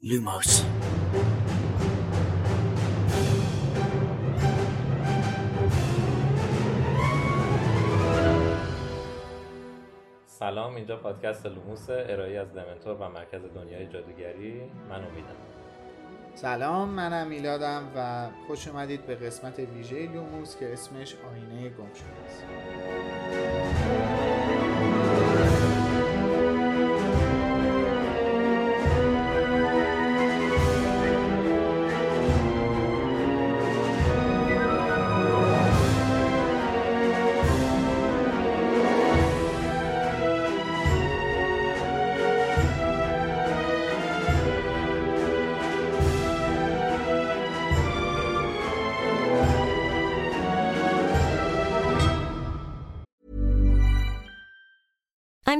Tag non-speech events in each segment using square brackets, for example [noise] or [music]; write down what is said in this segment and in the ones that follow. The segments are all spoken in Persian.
Lumos. سلام اینجا پادکست لوموس ارائه از دمنتور و مرکز دنیای جادوگری. من امیدم. سلام منم میلادم و خوش اومدید به قسمت ویژه لوموس که اسمش آینه گم شده است.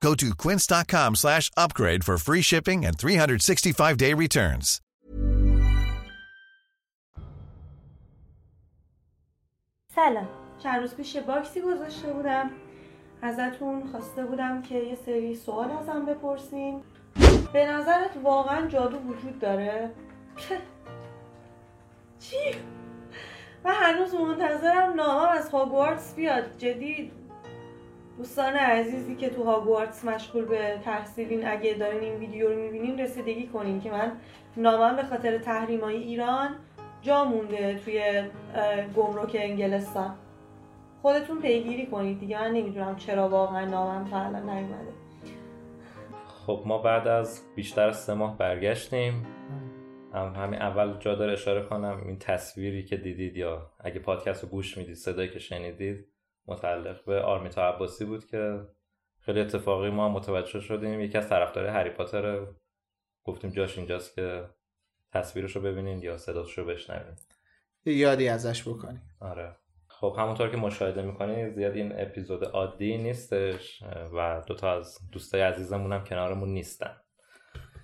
Go to quince.com slash upgrade for free shipping and 365-day returns. سلام چند روز پیش باکسی گذاشته بودم ازتون خواسته بودم که یه سری سوال ازم بپرسین به نظرت واقعا جادو وجود داره؟ [laughs] چی؟ من هنوز منتظرم نامم از هاگوارتس بیاد جدی دوستان عزیزی که تو هاگوارتس مشغول به تحصیلین اگه دارین این ویدیو رو می‌بینین رسیدگی کنین که من نامم به خاطر تحریمای ایران جا مونده توی گمرک انگلستان. خودتون پیگیری کنید دیگه. من نمی‌دونم چرا واقعا نامم تا الان نیومده. خب ما بعد از بیشتر از سه ماه برگشتیم. هم همین اول جا داره اشاره کنم. این تصویری که دیدید یا اگه پادکست رو گوش می‌دید صدایی که شنیدید متعلق به آرمیتا عباسی بود که خیلی اتفاقی ما هم متوجه شدیم. یکی از طرفدارای هری پاتر گفتیم جاش اینجاست که تصویرش رو ببینین یا صداش رو بشنوین. یه یادی ازش بکنی آره. خب همونطور که مشاهده می‌کنید زیاد این اپیزود عادی نیستش و دوتا از دوستای عزیزمون هم کنارمون نیستن.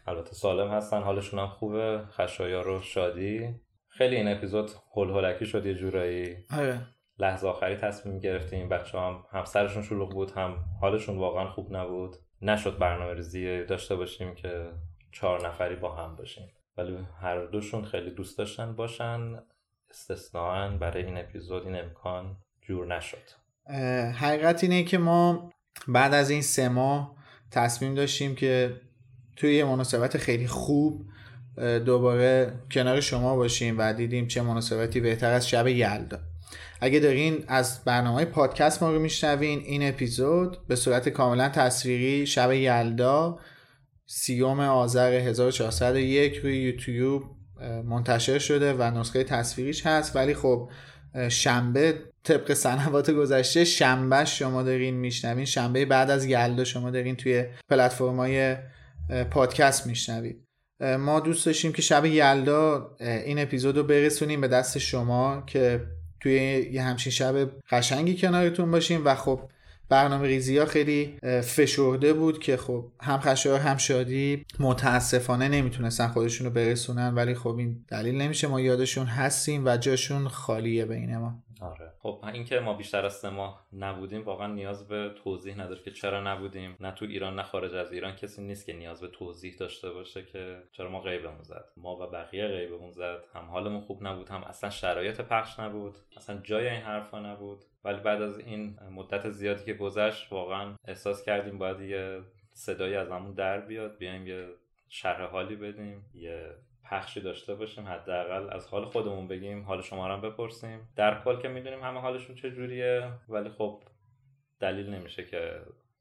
البته سالم هستن حالشون هم خوبه خشایار و شادی. خیلی این اپیزود هول هولکی شد یه جورایی. آره. لحظه آخری تصمیم گرفتیم. بچه هم هم سرشون شلوغ بود هم حالشون واقعا خوب نبود. نشد برنامه ریزی داشته باشیم که چهار نفری با هم باشیم. ولی هر دوشون خیلی دوست داشتن باشن. استثناا برای این اپیزود این امکان جور نشد. حقیقت اینه که ما بعد از این سه ماه تصمیم داشتیم که توی یه مناسبت خیلی خوب دوباره کنار شما باشیم و دیدیم چه مناسبتی بهتر از شب یلدا. اگه دارین از برنامه پادکست ما رو میشنوین این اپیزود به صورت کاملا تصویری شب یلدا سیوم آذر 1401 روی یوتیوب منتشر شده و نسخه تصویریش هست. ولی خب شنبه طبق سنوات گذشته شنبه شما دارین میشنوین. شنبه بعد از یلدا شما دارین توی پلتفرم‌های پادکست میشنوید. ما دوست داشتیم که شب یلدا این اپیزود رو برسونیم به دست شما که توی یه همچین شب قشنگی کنارتون باشیم و خب برنامه ریزی ها خیلی فشرده بود که خب هم خشایار هم شادی متاسفانه نمی‌تونستن خودشون رو برسونن ولی خب این دلیل نمیشه. ما یادشون هستیم و جاشون خالیه بین ما. آره. خب اینکه ما بیشتر از سه ماه نبودیم واقعا نیاز به توضیح نداره که چرا نبودیم. نه تو ایران نه خارج از ایران کسی نیست که نیاز به توضیح داشته باشه که چرا ما غیبمون زد. ما و بقیه غیبمون زد. هم حالمون خوب نبود هم اصلا شرایط پخش نبود. اصلا جای این حرفا نبود. ولی بعد از این مدت زیادی که گذشت واقعا احساس کردیم باید یه صدایی از همون در بیاد. بیایم یه شرح حالی بدیم یه پخشی داشته باشیم حداقل از حال خودمون بگیم حال شما رو بپرسیم. در کل که می‌دونیم همه حالشون چجوریه ولی خب دلیل نمیشه که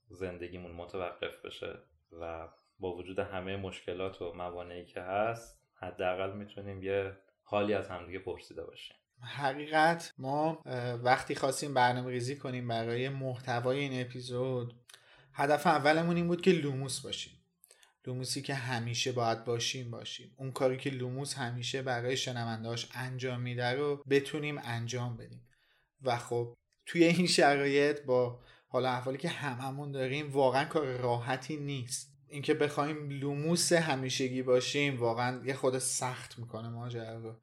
زندگیمون متوقف بشه و با وجود همه مشکلات و موانعی که هست حداقل می‌تونیم یه حالی از همدیگه پرسیده باشیم. حقیقت ما وقتی خواستیم برنامه ریزی کنیم برای محتوای این اپیزود هدف اولمون این بود که لوموس باشیم. لوموسی که همیشه باید باشیم باشیم. اون کاری که لوموس همیشه برای شنوندهاش انجام میده رو بتونیم انجام بدیم. و خب توی این شرایط با حالا احوالی که هممون داریم واقعا کار راحتی نیست. اینکه بخوایم لوموس همیشگی باشیم واقعا یه خود سخت می‌کنه ماجرا رو.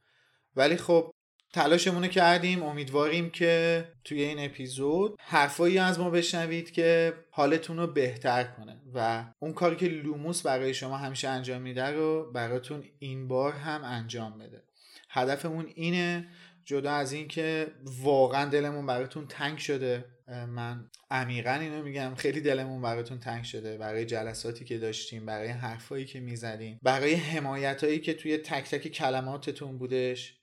ولی خب تلاشمون کردیم امیدواریم که توی این اپیزود حرفایی از ما بشنوید که حالتون رو بهتر کنه و اون کاری که لوموس برای شما همیشه انجام میده رو براتون این بار هم انجام بده. هدفمون اینه جدا از این که واقعا دلمون براتون تنگ شده. من عمیقا اینو میگم خیلی دلمون براتون تنگ شده. برای جلساتی که داشتیم برای حرفایی که می‌زدیم برای حمایتایی که توی تک تک کلماتتون بودش.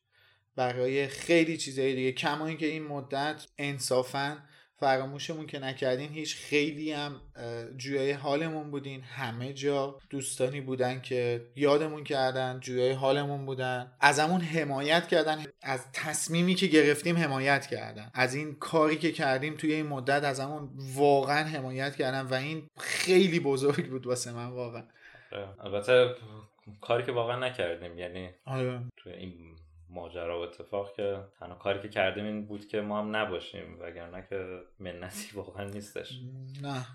برای خیلی چیزهای دیگه. کما اینکه این مدت انصافا فراموشمون که نکردین هیچ خیلی هم جویای حالمون بودین. همه جا دوستانی بودن که یادمون کردن جویای حالمون بودن. از همون حمایت کردن. از تصمیمی که گرفتیم حمایت کردن. از این کاری که کردیم توی این مدت از همون واقعا حمایت کردن و این خیلی بزرگ بود واسه من واقعا. البته کاری که واقعا نکردیم. یعنی آره. توی این ماجرا و اتفاق که تنها کاری که کردیم این بود که ما هم نباشیم وگرنه که منتی [laughs] واقعا نیستش. نه.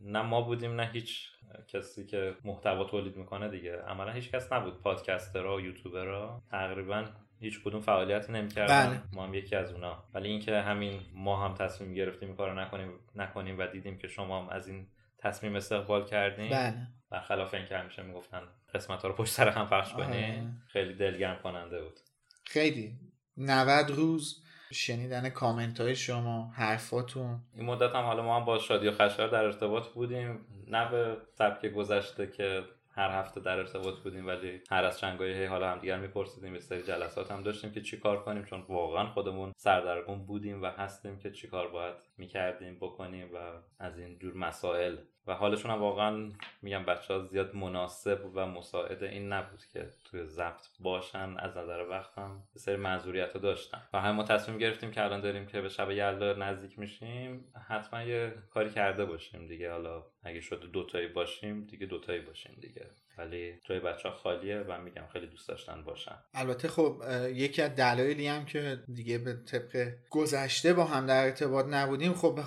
نه ما بودیم نه هیچ کسی که محتوا تولید می‌کنه دیگه. عملا هیچ کس نبود پادکسترها و یوتیوبرها تقریبا هیچ کدوم فعالیتی نمی‌کردن. بله. ما هم یکی از اونا. ولی اینکه همین ما هم تصمیم گرفتیم این کارو نکنیم نکنیم و دیدیم که شما هم از این تصمیم استقبال کردیم بله. برخلاف اینکه همیشه می‌گفتن قسمت ها رو پشت سر هم پخش کنیم آره. خیلی دلگرم کننده بود. خیلی. 90 روز شنیدن کامنت های شما حرفاتون. این مدت هم حالا ما هم با شادی و خشار در ارتباط بودیم. نه به سبک گذشته که هر هفته در ارتباط بودیم ولی هر از چنگای هی حالا همدیگر میپرسیدیم. یه سری جلسات هم داشتیم که چی کار کنیم چون واقعا خودمون سردرگم بودیم و هستیم که چی کار باید می‌کردیم بکنیم و از این جور مسائل. و حالشون هم واقعا میگم بچه ها زیاد مناسب و مساعد این نبود که توی ضبط باشن از نظر وقت هم یه سری معذوریت رو داشتن. و هم ما تصمیم گرفتیم که الان داریم که به شب یلدا نزدیک میشیم حتما یه کاری کرده باشیم دیگه. حالا اگه شده دوتایی باشیم دیگه دوتایی باشیم دیگه. ولی جای بچه ها خالیه و میگم خیلی دوست داشتن باشن. البته خب یکی از دلایلی هم که دیگه به طبق گذشته با هم در ارتباط نبودیم خب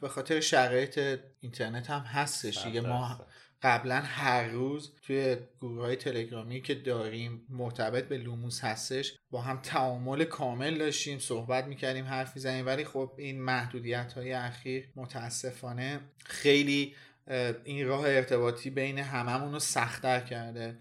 به خاطر شرایط اینترنت هم هستش دیگه. ما قبلا هر روز توی گروه های تلگرامی که داریم مرتبط به لوموس هستش با هم تعامل کامل داشتیم صحبت می‌کردیم حرف می‌زنیم. ولی خب این محدودیت های اخیر متاسفانه خیلی این راه ارتباطی بین هممون رو سختتر کرده.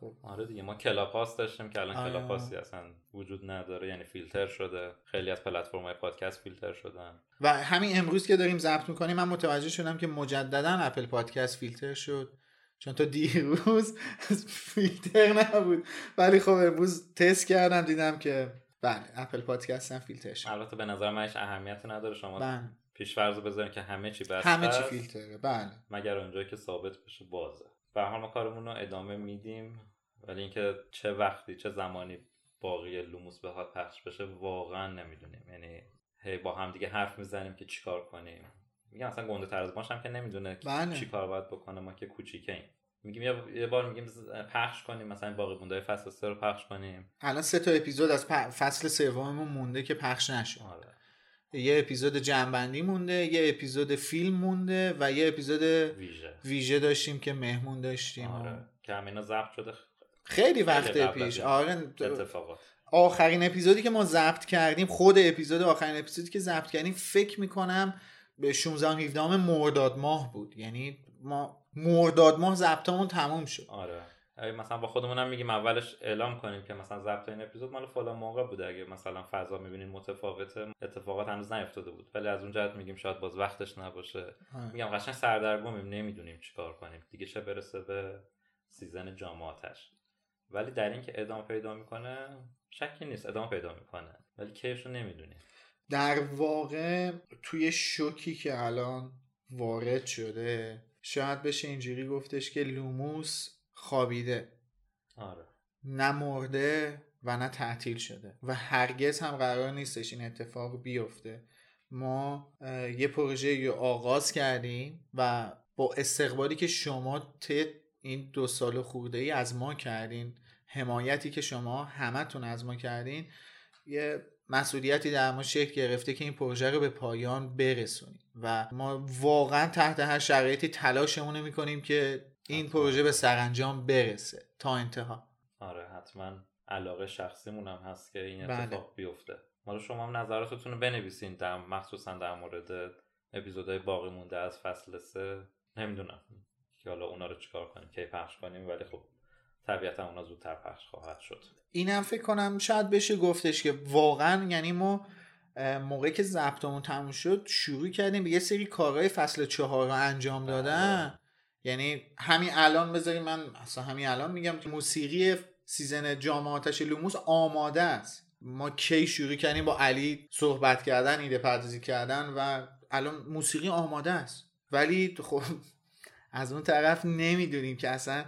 خب. آره دیگه ما کلاب هاوس داشتیم که الان آره. کلاب هاوسی اصلا وجود نداره یعنی فیلتر شده. خیلی از پلتفرم های پادکست فیلتر شدن. و همین امروز که داریم ضبط می‌کنیم من متوجه شدم که مجددا Apple Podcast فیلتر شد. چون تا دیروز [laughs] فیلتر نبود. ولی خب امروز تست کردم دیدم که بله Apple Podcast هم فیلتر شد. البته به نظر من هیچ اهمیتی نداره شما بله. پیش فرض بذارین که همه چی بسته همه چی فیلتره. بله. مگر اونجایی که ثابت بشه بازه. به حال ما کارمون رو ادامه میدیم. ولی اینکه چه وقتی چه زمانی باقی لوموس به حال پخش بشه واقعا نمی‌دونیم. یعنی هی با هم دیگه حرف می‌زنیم که چیکار کنیم. میگم اصلا گنده تر از هم که نمی‌دونه بله. چی کار باید بکنه ما که کوچیکه ایم میگیم یه- بار میگیم پخش کنیم مثلا باقی مونده فصل سه رو پخش کنیم. الان سه تا اپیزود از پ- فصل سوممون مونده که پخش نشد آره. یه اپیزود جنبندی مونده یه اپیزود فیلم مونده و یه اپیزود ویژه. ویژه داشتیم که مهمون داشتیم. آره. که همینا ضبط شده. خیلی وقت پیش. آره اتفاقات. آخرین اپیزودی که ما ضبط کردیم خود اپیزود آخرین اپیزودی که ضبط کردیم فکر می‌کنم به 16 17 مرداد ماه بود. یعنی ما مرداد ماه ضبطمون تموم شد. آره. مثلا با خودمون هم میگیم اولش اعلام کنیم که مثلا ضبط این اپیزود مال فلان موقع بوده. اگه مثلا فضا می‌بینین متفاوته اتفاقات هنوز نیفتاده بود. ولی از اون جهت میگیم شاید باز وقتش نباشه. میگم قشنگ سردرگمیم نمی‌دونیم چیکار کنیم. دیگه چه برسه به season جام آتش ولی در اینکه ادامه پیدا می‌کنه شکی نیست. ادامه پیدا می‌کنه. ولی کیشو نمی‌دونیم. در واقع توی شوکی که الان وارد شده شاید بشه اینجوری گفتش که لوموس خوابیده. آره. نه مرده و نه تعطیل شده. و هرگز هم قرار نیستش این اتفاق بیفته. ما یه پروژه رو آغاز کردیم و با استقبالی که شما طی این دو سال خورده ای از ما کردین حمایتی که شما همتون از ما کردین یه مسئولیتی در ما شکل گرفته که این پروژه رو به پایان برسونیم. و ما واقعا تحت هر شرایطی تلاشمون می‌کنیم که این پروژه به سرانجام برسه تا انتها. آره حتما علاقه شخصیمون هم هست که این بله. اتفاق بیفته. حالا شما هم نظراتتون رو بنویسین در مخصوصا در مورد اپیزودهای باقی مونده از فصل سه. نمی‌دونم که حالا اونا رو چیکار کنیم کی پخش کنیم ولی خب طبیعتا اونا زودتر پخش خواهد شد. اینم فکر کنم شاید بشه گفتش که واقعا یعنی ما موقعی که ضبطمون تموم شد شروع کردیم به یه سری کارهای فصل چهار رو انجام دادن. یعنی همین الان بذاریم من اصلا همین الان میگم که موسیقی season جام آتش لوموس آماده است. ما کی شروع کردیم با علی صحبت کردن ایده پردازی کردن و الان موسیقی آماده است. ولی خب [laughs] از اون طرف نمی‌دونیم که اصلا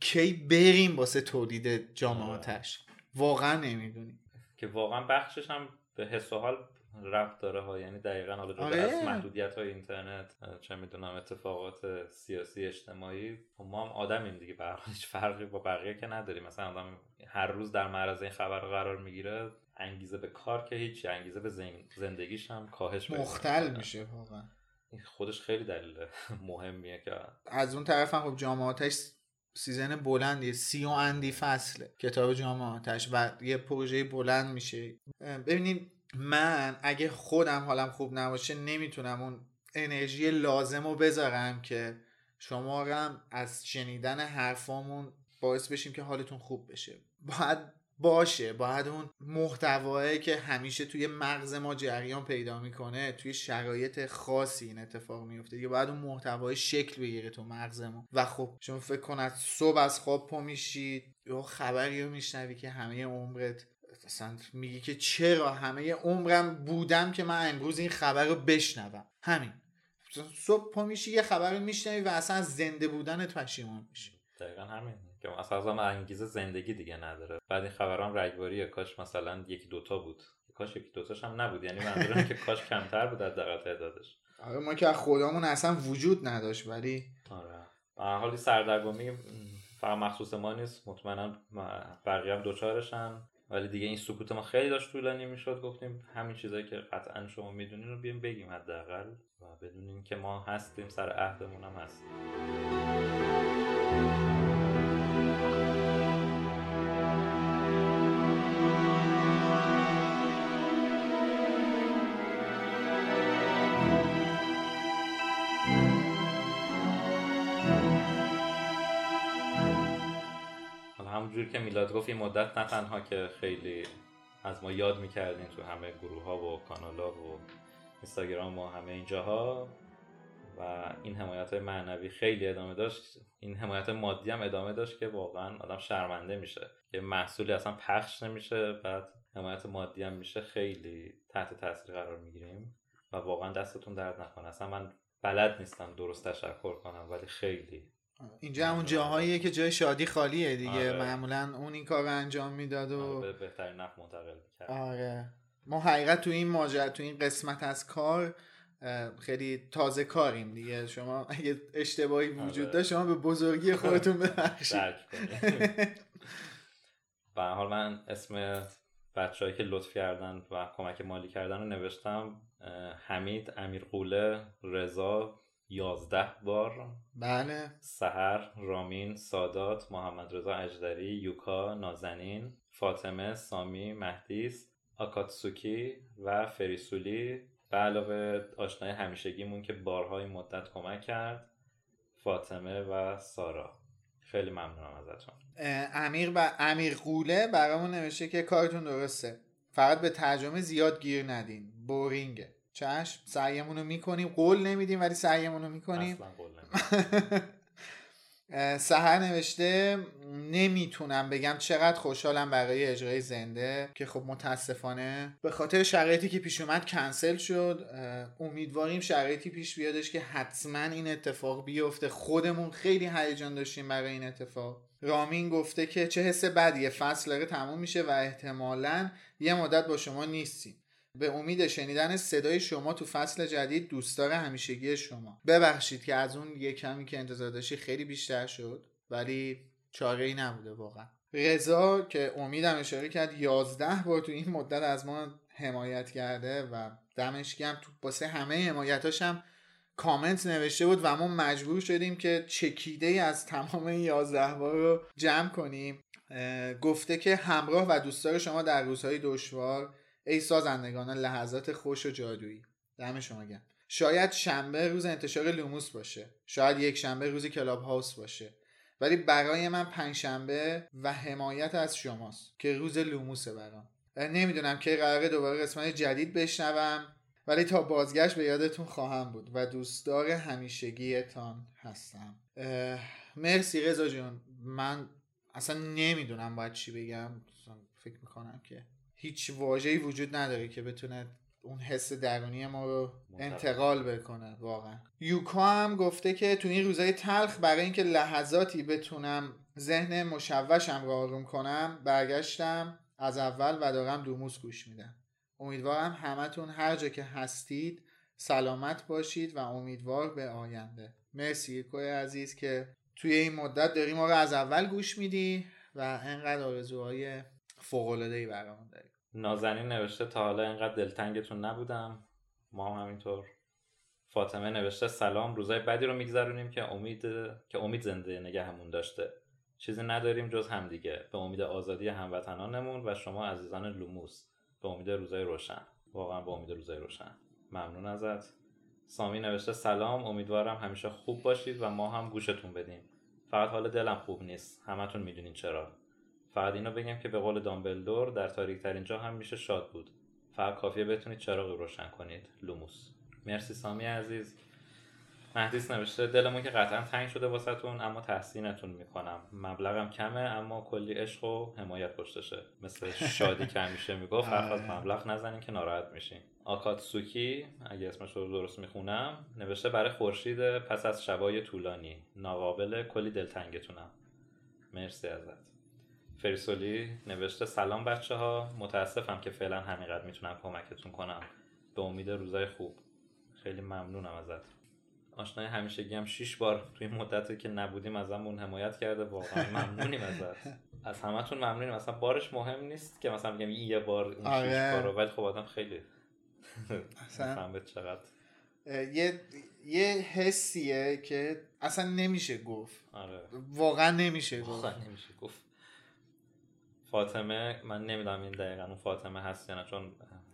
کی بریم واسه تولید جام آره. آتش. واقعا نمی‌دونیم. که واقعا بخشیش هم به حس و حال ربط داره ها یعنی دقیقا حالا جدا آره. از محدودیت های اینترنت چه می‌دونم اتفاقات سیاسی اجتماعی. خب ما هم آدمیم دیگه به حال هیچ فرقی با بقیه که نداریم. مثلا آدم هر روز در معرض این خبر قرار می‌گیره انگیزه به کار که هیچ انگیزه به زن- زندگیش هم کاهش مختل. میشه واقعا. این خودش خیلی دلیل [laughs] مهمیه که از اون طرف هم خب جام آتش season بلندیه. سی و اندی فصله. کتاب جام آتش و یه پروژه بلند میشه. اه، ببینید من اگه خودم حالم خوب نباشه نمی‌تونم اون انرژی لازم رو بذارم که شما هم از شنیدن حرفامون باعث بشیم که حالتون خوب بشه. باید باشه. باید اون محتوایی که همیشه توی مغز ما جریان پیدا می‌کنه توی شرایط خاصی این اتفاق میفته یا باید اون محتوای شکل بگیره تو مغز ما و خب شما فکر کن از صبح از خواب پا میشید یا خبری رو میشنوی که همه عمرت مثلا میگی که چرا همه عمرم بودم که من امروز این خبر رو بشنوم. همین. صبح پا میشی یه خبر میشنوی و اصلا از زنده بودنت پشیمون میشی. دقیقا همین. که اصلا از انگیزه زندگی دیگه نداره. بعد این خبران رگباریه. کاش مثلا یکی دوتا بود. کاش یکی دوتاش هم نبود. یعنی منظورم که کاش کمتر بود حداقل تعدادش. آره ما که از خودمون اصلا وجود نداشت ولی آره. به هر حال سردرگمی فقط مخصوص ما نیست. مطمئنا بقیه هم دوچارشن. ولی دیگه این سکوت ما خیلی داشت طولانی می‌شد گفتیم همین چیزایی که قطعا شما می‌دونین رو بیایم بگیم حداقل و بدونیم که ما هستیم سر عهدمون هم هستیم. همونجور که میلاد گفت این مدت نه تنها که خیلی از ما یاد می‌کردین تو همه گروه ها و کانال ها و اینستاگرام و همه اینجاها و این حمایت های معنوی خیلی ادامه داشت. این حمایت مادی هم ادامه داشت که واقعا آدم شرمنده میشه. که محصولی اصلا پخش نمیشه بعد حمایت مادی هم میشه. خیلی تحت تاثیر قرار می‌گیریم و واقعا دستتون درد نکنه. اصلا من بلد نیستم درست تشکر کنم ولی خیلی اینجا همون جاهاییه که جای شادی خالیه دیگه. آره. معمولا اون این کار رو انجام می‌داد و به بهترین منتقل می‌کرد. آره. ما حقیقت تو این ماجرا تو این قسمت از کار خیلی تازه کاریم دیگه. شما اگه اشتباهی وجود آره. داشت شما به بزرگی [laughs] خودتون ببخشید. [laughs] به حال من اسم بچههایی که لطف کردن و کمک مالی کردن رو نوشتم حمید امیر قوله رضا یازده بار. بله. سهر رامین سادات محمد رضا اجدری یوکا نازنین فاطمه سامی مهدیس آکاتسوکی و فریسولی. به علاوه آشنای همیشگیمون که بارها این مدت کمک کرد فاطمه و سارا. خیلی ممنونم ازتون. امیر و امیر قوله برامون نوشته که کارتون درسته. فقط به ترجمه زیاد گیر ندین. بورینگه. چشم سعیمون رو می‌کنیم. قول نمیدیم ولی سعیمون رو می‌کنیم. اصلا قول. [laughs] سهر نوشته نمی‌تونم بگم چقدر خوشحالم برای اجرای زنده که خب متاسفانه به خاطر شرایطی که پیش اومد کنسل شد. امیدواریم شرایطی پیش بیادش که حتما این اتفاق بیفته. خودمون خیلی هیجان داشتیم برای این اتفاق. رامین گفته که چه حس بدیه. فصل داره تموم میشه و احتمالا یه مدت با شما نیستیم. به امید شنیدن صدای شما تو فصل جدید دوستدار همیشگی شما. ببخشید که از اون یه کمی که انتظار داشتی خیلی بیشتر شد ولی چاره ای نبوده واقعا. رضا که امیدم اشاره کرد 11 بار تو این مدت از ما حمایت کرده و دمش گرم. تو واسه همه حمایتاش هم کامنت نوشته بود و ما مجبور شدیم که چکیده ای از تمام این 11 بار رو جمع کنیم. گفته که همراه و دوستدار شما در روزهای دشوار ای سازندگان لحظات خوش و جادویی. دم شما گرم. شاید شنبه روز انتشار لوموس باشه. شاید یک شنبه روز کلاب هاوس باشه. ولی برای من پنجشنبه و حمایت از شماست که روز لوموسه برام. نمی‌دونم که قراره دوباره قسمت جدید بشنوم ولی تا بازگشت به یادتون خواهم بود و دوستدار همیشگیتان هستم. مرسی رضا جون. من اصلا نمی‌دونم باید چی بگم. فکر می‌کنم که هیچ واژه‌ای وجود نداره که بتونه اون حس درونی ما رو انتقال بکنه واقعا. یوکا هم گفته که تو این روزای تلخ برای اینکه لحظاتی بتونم ذهن مشوشم رو آروم کنم برگشتم از اول و دارم دوموس گوش میدم. امیدوارم همتون هر جا که هستید سلامت باشید و امیدوار به آینده. مرسی یوکای عزیز که توی این مدت داری ما رو از اول گوش میدی و انقدر آرزوهای فوق‌العاده‌ای برامون داری. نازنین نوشته تا حالا اینقدر دلتنگتون نبودم. ما هم همینطور. فاطمه نوشته سلام روزای بدی رو میگذرونیم که امید که امید زنده نگهمون داشته. چیزی نداریم جز همدیگه. به امید آزادی هموطنانمون و شما عزیزان لوموس. به امید روزای روشن. واقعا به امید روزای روشن. ممنون ازت. سامی نوشته سلام امیدوارم همیشه خوب باشید و ما هم گوشتون بدیم. فقط حال دلم خوب نیست. همتون می‌دونین چرا. فقط اینو بگم که به قول دامبلدور در تاریک ترین جا هم میشه شاد بود. فقط کافیه بتونید چراغ روشن کنید. لوموس. مرسی سامی عزیز. مهدیس نوشته دلمون که قطعا تنگ شده واسهتون اما تحسینتون می‌کنم. مبلغم کمه اما کلی عشق و حمایت پشتشه. مثل شادی که همیشه می‌گفت از مبلغ نزنین که ناراحت میشین. آکاتسوکی اگه اسمش رو درست می‌خونم نوشته برای خورشید پس از شبای طولانی ناقابل کلی دلتنگتونم. مرسی ازت. فریسولی نوشته سلام بچه ها متاسفم که فعلا همینقدر می‌تونم کمکتون کنم. به امید روزای خوب. خیلی ممنونم ازت. آشنای همیشگی هم شیش بار توی این مدتی که نبودیم ازمون حمایت کرده. واقعا ممنونیم ازت. از همتون ممنونیم. مثلا بارش مهم نیست که مثلا بگم این یه بار این آره. شیش بار ولی خب آدم خیلی اصلا مثلا چقدر یه یه حسیه که اصلا نمیشه گفت. آره. واقعا نمیشه گفت. واقعا نمیشه گفت. فاطمه من نمی‌دونم این دقیقا اون فاطمه هست یا نه چون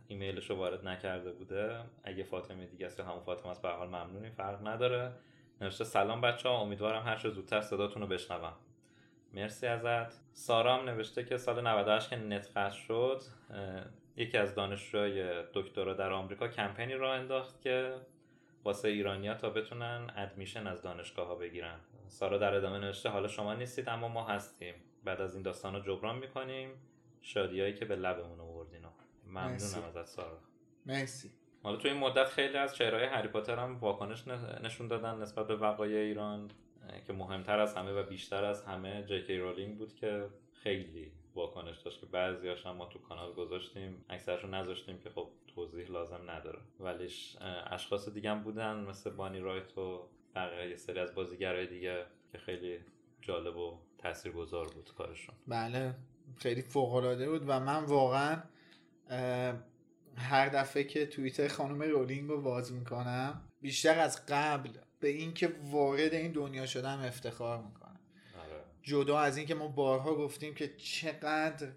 ایمیلش رو وارد نکرده بوده. اگه فاطمه دیگه است یا همون فاطمه است به حال ممنونی فرق نداره. نوشته سلام بچه ها امیدوارم هر چه زودتر صداتون رو بشنوم. مرسی ازت. سارام نوشته که سال 98 که نت شد یکی از دانشجوهای دکترا در آمریکا کمپینی را انداخت که واسه ایرانیا تا بتونن ادمیشن از دانشگاه ها بگیرن. سارا در ادامه نوشته حالا شما نیستید اما ما هستیم. بعد از این داستان رو جبران می‌کنیم. شادیایی که به لبمون آوردین. ممنونم ازت سارا. مرسی. حالا تو این مدت خیلی از چهرهای هری پاتر هم واکنش نشون دادن نسبت به وقایع ایران که مهمتر از همه و بیشتر از همه جکی رولینگ بود که خیلی واکنش داشت که بعضیاش هم ما تو کانال گذاشتیم. اکثرشون نذاشتیم که خب توضیح لازم نداره. ولیش اشخاص دیگه هم بودن مثل بانی رایت و بقیه یه سری از بازیگرای دیگه که خیلی جالب و تاثیرگذار بود کارشون. بله خیلی فوق العاده بود و من واقعا هر دفعه که توییتر خانم رولینگ رو باز می‌کنم بیشتر از قبل به اینکه وارد این دنیا شدم افتخار می‌کنم. آره. جدا از اینکه ما بارها گفتیم که چقدر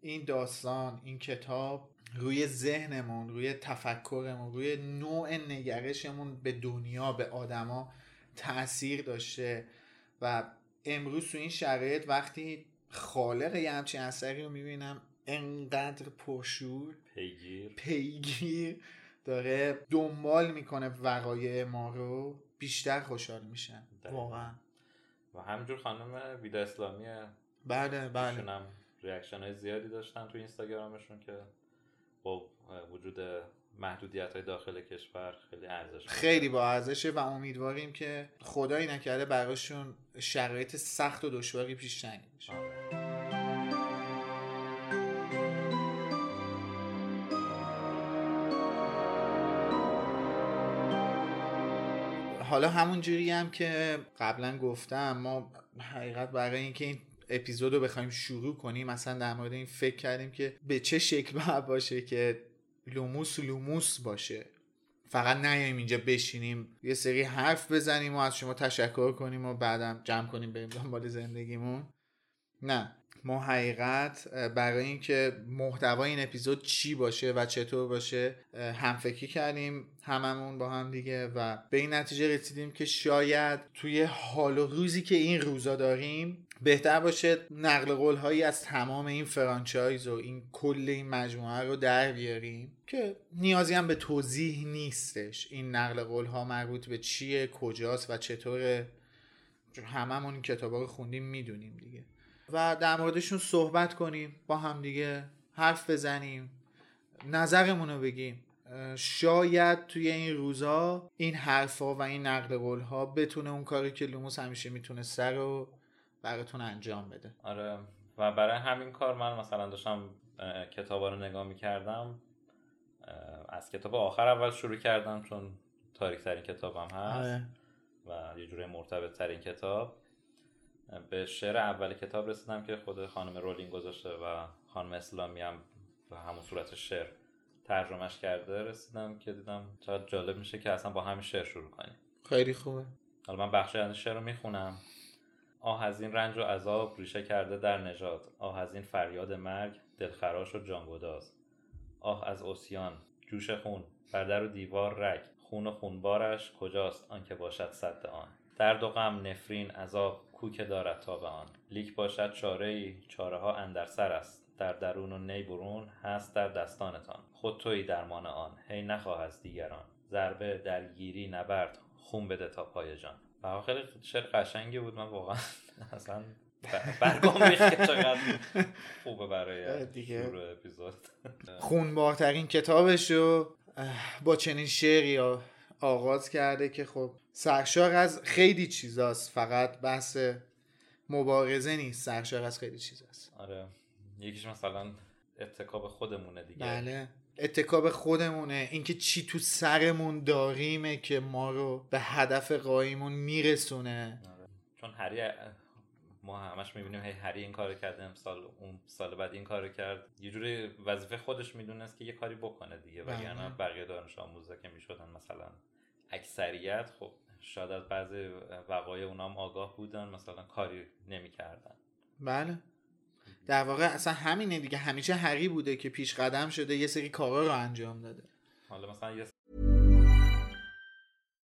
این داستان این کتاب روی ذهنمون روی تفکرمون روی نوع نگرشمون به دنیا به آدما تاثیر داشته و امروز تو این شرایط وقتی خالق یه همچین اثری رو می‌بینم انقدر پرشور پیگیر. پیگیر داره دنبال می‌کنه وقایع ما رو بیشتر خوشحال میشن. واقعا. و همینجور خانم ویدا اسلامی بله بله. هم ریاکشن های زیادی داشتن تو اینستاگرامشون که با وجود محدودیت های داخل کشور خیلی ارزش خیلی با ارزشه و امیدواریم که خدایی نکرده براشون شرایط سخت و دشواری پیش نیاد. حالا همون جوری هم که قبلا گفتم ما حقیقت برای اینکه این اپیزود رو بخوایم شروع کنیم مثلا در مورد این فکر کردیم که به چه شکل باید باشه که لوموس لوموس باشه. فقط نیایم اینجا بشینیم یه سری حرف بزنیم و از شما تشکر کنیم و بعدم جمع کنیم بریم دنبال زندگیمون. نه. ما حقیقت برای اینکه محتوای این اپیزود چی باشه و چطور باشه همفکری کردیم هممون با هم دیگه و به این نتیجه رسیدیم که شاید توی حال و روزی که این روزا داریم بهتر باشه نقل قول هایی از تمام این franchise و این کل این مجموعه رو در بیاریم که نیازی هم به توضیح نیستش این نقل قول ها مربوط به چیه کجاست و چطوره. هممون این کتابا رو خوندیم می‌دونیم دیگه. و در موردشون صحبت کنیم با هم دیگه حرف بزنیم نظرمون رو بگیم شاید توی این روزا این حرفا و این نقل قول ها بتونه اون کاری که لوموس همیشه می‌تونه سر رو براتون انجام بده. آره. و برای همین کار من مثلا داشتم کتابا رو نگاه می‌کردم. از کتاب آخر اول شروع کردم چون تاریک ترین کتابم هست. آره. و یه جوری مرتبط ترین کتاب. به شعر اول کتاب رسیدم که خود خانم رولینگ گذاشته و خانم اسلامی هم به همون صورت شعر ترجمهش کرده رسیدم که دیدم چقدر جالب میشه که اصلا با همین شعر شروع کنیم. خیلی خوبه. حالا من بخشی از شعر رو می‌خونم. آه از این رنج و عذاب ریشه کرده در نژاد. آه از این فریاد مرگ دلخراش و جانگداز آه از اوسیان جوش خون بر در و دیوار رگ. خون و خونبارش کجاست آنکه باشد صد آن؟ درد و غم نفرین عذاب. کوک دارد تا به آن. لیک باشد چاره ای چاره ها اندر سر است. در درون و نی برون هست در دستانتان. خود توی درمان آن. هی نخواه از دیگران. ضربه درگیری نبرد. خون بده تا پای جان. و خیلی شعر قشنگی بود. من واقعا [laughs] اصلا برگام ریخت که چقدر خوبه برای دیگه. شروع اپیزود. خونبارترین کتابش رو با چنین شعری آغاز کرده که خب سرشار از خیلی چیزاست فقط بحث مبارزه نیست. سرشار از خیلی چیزاست. آره. یکیش مثلا اتکاب خودمونه دیگه. بله. اتکاب خودمونه. اینکه چی تو سرمون داریمه که ما رو به هدف قایمون میرسونه. آره. چون هری ما همش می‌بینیم هی هری این کارو کرده امسال اون سال بعد این کارو کرد. یه جوری وظیفه خودش می‌دونست که یه کاری بکنه دیگه. بله. وگرنه بقیه دانش آموزا که می‌شدن مثلا اکثریت خب شاید از بعضی وقایع اونام آگاه بودن مثلا کاری نمی‌کردن. بله. در واقع اصلا همینه دیگه. همیشه هری بوده که پیش قدم شده یه سری کارا رو انجام داده. حالا مثلا یه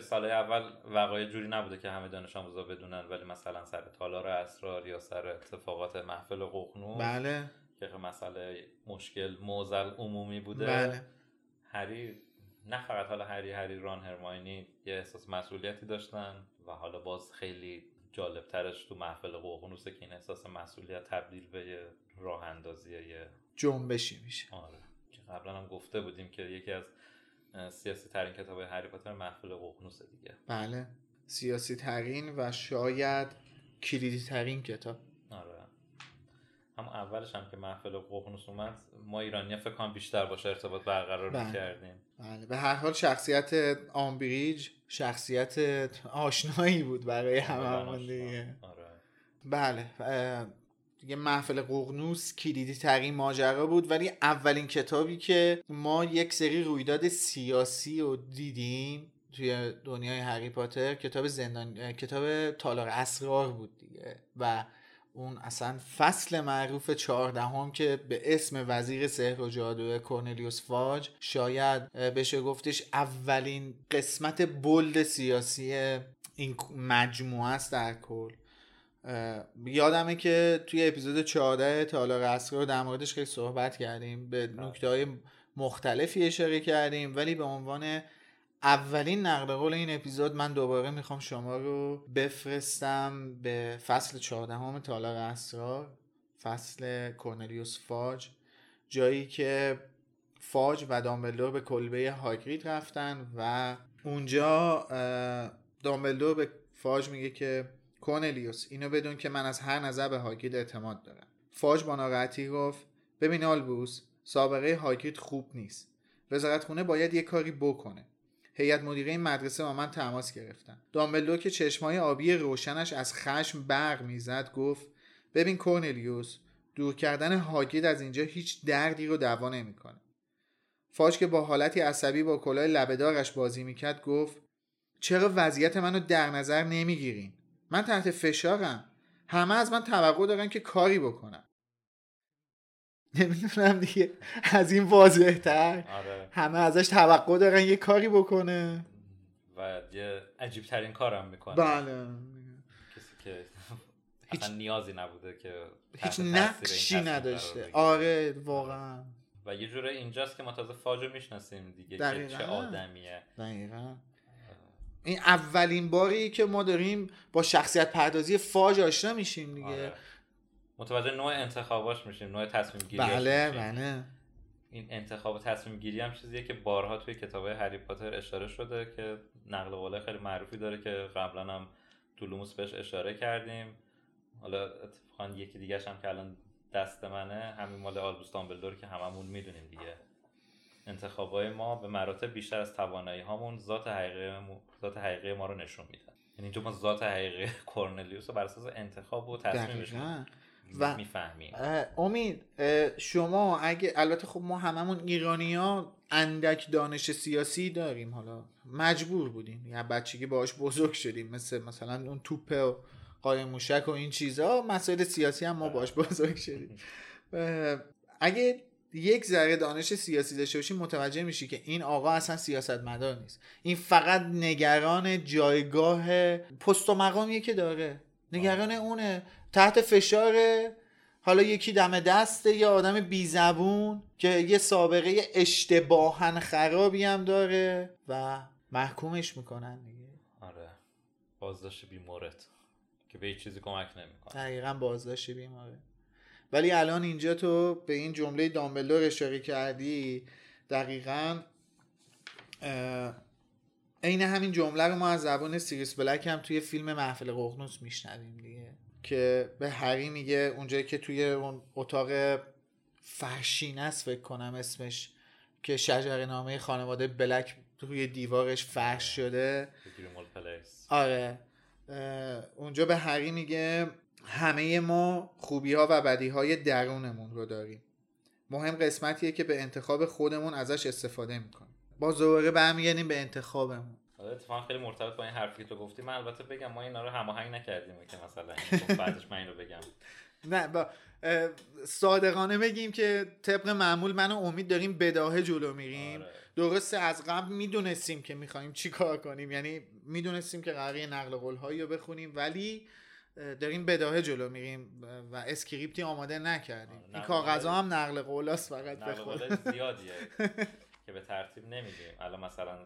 سال اول وقایع جوری نبوده که همه دانش آموزا بدونن ولی مثلا سر تالار اسرار یا سر اتفاقات محفل ققنوس بله. که مسئله مشکل موزل عمومی بوده. بله. هری نه فقط حالا هری هری ران هرماینی یه احساس مسئولیتی داشتن و حالا باز خیلی جالب ترش تو محفل ققنوسه که این احساس مسئولیت تبدیل به یه راه اندازی یه جنبشی میشه. آره. که قبلا هم گفته بودیم که یکی از سیاسی ترین کتاب هری پاتر محفل ققنوس دیگه. بله. سیاسی ترین و شاید کلیدی ترین کتاب. آره. هم اولش هم که محفل ققنوس اومد ما ایرانی فکر کنم بیشتر باشه ارتباط برقرار بله. می‌کردیم. بله. به هر حال شخصیت آمبریج شخصیت آشنایی بود برای هممون دیگه. آره. بله. دیگه محفل ققنوس کلیدی ترین ماجرا بود ولی اولین کتابی که ما یک سری رویداد سیاسی رو دیدیم توی دنیای هری پاتر کتاب زندان کتاب تالار اسرار بود دیگه. و اون اصلا فصل معروف چهاردهم که به اسم وزیر سحر و جادو کورنلیوس فاج شاید بشه گفتش اولین قسمت بلد سیاسی این مجموعه است در کل. یادمه که توی اپیزود 14 تالار اسرار در موردش خیلی صحبت کردیم. به نکته های مختلفی اشاره کردیم ولی به عنوان اولین نقل قول این اپیزود من دوباره می‌خوام شما رو بفرستم به فصل 14 تالار اسرار فصل کورنلیوس فاج. جایی که فاج و دامبلدور به کلبه هاگرید رفتن و اونجا دامبلدور به فاج میگه که کورنلیوس اینو بدون که من از هر نظر به هاگرید اعتماد دارم. فاج با ناراحتی گفت ببین آلبوس سابقه هاگرید خوب نیست. وزارت خونه باید یه کاری بکنه. هیئت مدیره این مدرسه با من تماس گرفتن. دامبلدور که چشمای آبی روشنش از خشم برق می‌زد گفت ببین کورنلیوس دور کردن هاگرید از اینجا هیچ دردی رو دوا نمی‌کنه. فاج که با حالتی عصبی با کلاه لبهدارش بازی می‌کرد گفت چرا وضعیت منو در نظر نمی‌گیرین؟ من تحت فشارم. همه از من توقع دارن که کاری بکنم. نمی‌دونم دیگه. از این واضح تر. آره. همه ازش توقع دارن یه کاری بکنه. و یه عجیب ترین کارم می‌کنه. بله. کسی که اصلا نیازی نبوده که هیچ نقشی نداشته. آره واقعا. و یه جوره اینجاست که ما تازه فاجو می‌شناسیم دیگه که دقیقاً. چه آدمیه. دقیقا. این اولین باری که ما داریم با شخصیت پردازی فاج آشنا میشیم دیگه. آره. متوجه نوع انتخاباش میشیم نوع تصمیم گیری بله بله. این انتخاب و تصمیم گیری هم چیزیه که بارها توی کتاب هری پاتر اشاره شده که نقل قوله خیلی معروفی داره که قبلا هم تو لوموس بهش اشاره کردیم. حالا اتفاقا یکی دیگه هم که الان دست منه همین مال آلبوس دامبلدور که هممون می‌دونیم دیگه. انتخابای ما به مراتب بیشتر از توانایی هامون ذات حقیقی ما- ذات حقیقی ما رو نشون میدن. یعنی اینجا ما ذات حقیقی [laughs] کورنلیوس رو بر اساس انتخاب و تصمیمش و- می‌فهمیم. امید شما اگه البته خب ما هممون ایرانی ها اندک دانش سیاسی داریم حالا. مجبور بودیم. یا بچگی باهاش بزرگ شدیم. مثل مثلا اون توپ و قایم موشک و این چیزها مسائل سیاسی هم ما باهاش بزرگ شدیم. [laughs] اگه یک ذره دانش سیاسی داشته باشی متوجه میشی که این آقا اصلا سیاستمدار نیست. این فقط نگران جایگاه پست و مقامیه که داره. نگران اونه. تحت فشاره حالا یکی دم دسته یا آدم بی زبون که یه سابقه اشتباهن خرابی هم داره و محکومش می‌کنن دیگه. آره. بازداشت بیمورد. که به هیچ چیزی کمک نمی‌کنه. دقیقا بازداشت بیماره ولی الان اینجا تو به این جمله دامبلدور اشاره کردی دقیقا عین همین جمله رو ما از زبان سیریس بلک هم توی فیلم محفل ققنوس میشنویم دیگه که به هری میگه اونجایی که توی اون اتاق فرشینه است فکر کنم اسمش که شجره نامه خانواده بلک روی دیوارش فرش شده. آره اونجا به هری میگه همه ما خوبی ها و بدی های درونمون رو داریم. مهم قسمتیه که به انتخاب خودمون ازش استفاده می‌کنیم. باز دوباره برمیگردیم به انتخابمون. آره اتفاقا خیلی مرتبط با این حرفی که تو گفتی. من البته بگم ما اینا رو هماهنگ نکردیم که مثلا. گفت بعدش من این رو بگم. نه با صادقانه بگیم که طبق معمول من و امید داریم بداهه جلو میریم. آره. درسته از قبل می‌دونستیم که می‌خوایم چی کار کنیم. یعنی می‌دونستیم که قراره نقل قول هایی رو بخونیم ولی داریم بداهه جلو میریم و اسکریپتی آماده نکردیم. این نقل کاغذ قول- هم نقل قول فقط نقل قول زیادیه [laughs] که به ترتیب نمیگیم. الان مثلا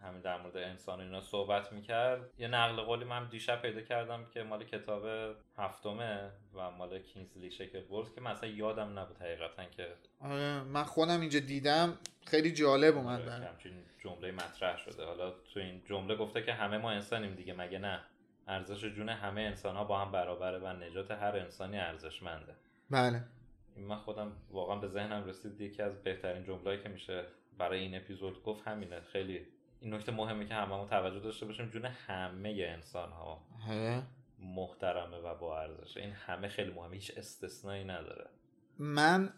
همین در مورد انسان اینا صحبت می‌کرد. یه نقل قولی من دیشب پیدا کردم که مال کتاب هفتمه و مال کینزلی شکل بولز که مثلا یادم نبود حقیقتا که آره من خودم اینجا دیدم. خیلی جالب اومد آره،. همچین جمله مطرح شده. حالا تو این جمله گفته که همه ما انسانیم دیگه مگه نه؟ ارزش جون همه انسان ها با هم برابره و نجات هر انسانی ارزشمنده. بله. من خودم واقعا به ذهنم رسید یکی از بهترین جمله‌ای که میشه برای این اپیزود گفت همینه. خیلی این نکته مهمه که هممون توجه داشته باشیم جون همه انسان ها. محترمه و با ارزشه. این همه خیلی مهمه. هیچ استثنایی نداره. من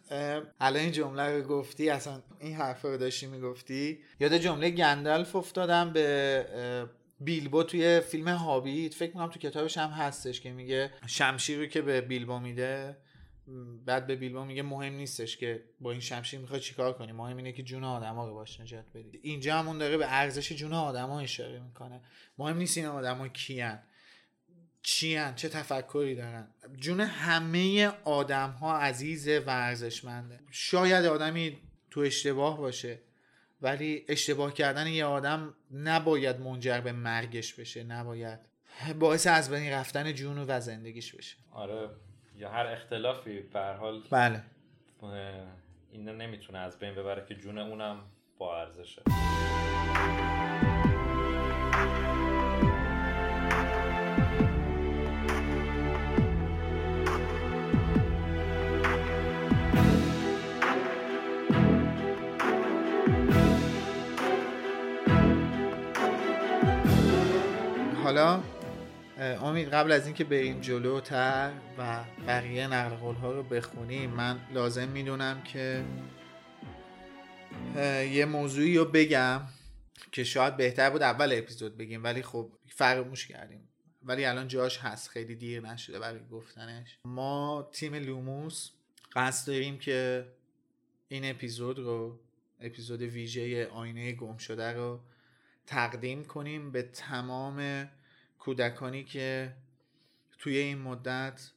الان این جمله رو گفتی اصلا این حرف رو داشتی می‌گفتی؟ یاد جمله گندالف افتادم به بیلبو توی فیلم هابیت فکر می‌کنم تو کتابش هم هستش که میگه شمشیر رو که به بیلبو میده بعد به بیلبو میگه مهم نیستش که با این شمشیر می‌خوای چیکار کنی مهم اینه که جون آدما رو باش نجات بدی. اینجا همون داره به ارزش جون آدما اشاره می‌کنه. مهم نیست این آدما کیان چیان چه تفکری دارن. جون همه آدم ها عزیزه و ارزشمنده. شاید آدمی تو اشتباه باشه. ولی اشتباه کردن یه آدم نباید منجر به مرگش بشه نباید. باعث از بین رفتن جون و زندگیش بشه. آره یا هر اختلافی به حال بله. اه، اینو نمی‌تونه از بین ببره که جون اونم با ارزشه. حالا امید قبل از اینکه بریم جلوتر و بقیه نقل ها رو بخونیم من لازم می‌دونم که یه موضوعی رو بگم که شاید بهتر بود اول اپیزود بگیم ولی خب فراموش کردیم. ولی الان جاش هست خیلی دیر نشده برای گفتنش. ما تیم لوموس قصد داریم که این اپیزود رو اپیزود ویژه آینه گم شده رو تقدیم کنیم به تمام کودکانی که توی این مدت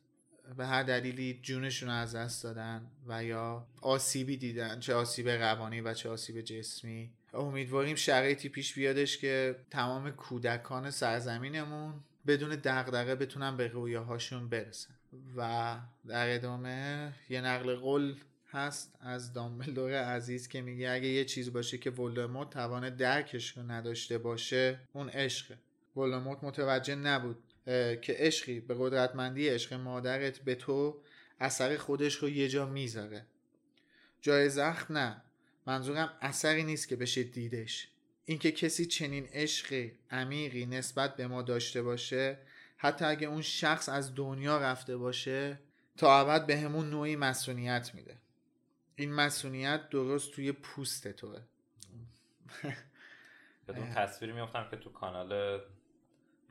به هر دلیلی جونشون رو از دست دادن و یا آسیبی دیدن چه آسیب روانی و چه آسیب جسمی. امیدواریم شرایطی پیش بیادش که تمام کودکان سرزمینمون بدون دغدغه بتونن به رویاهاشون برسن. و در ادامه یه نقل قول هست از دامبلدور عزیز که میگه اگه یه چیز باشه که ولدمورت توان درکش رو نداشته باشه اون عشقه. ولدمورت متوجه نبود که عشقی به قدرتمندی عشق مادرت به تو اثر خودش رو یه جا می‌ذاره. جای زخم نه. منظورم اثری نیست که بشه دیدش. اینکه کسی چنین عشقی عمیقی نسبت به ما داشته باشه حتی اگه اون شخص از دنیا رفته باشه تا ابد به همون نوعی مسئولیت میده. این مسئولیت درست توی پوست توه. بدون تصویری میفتم که تو کانال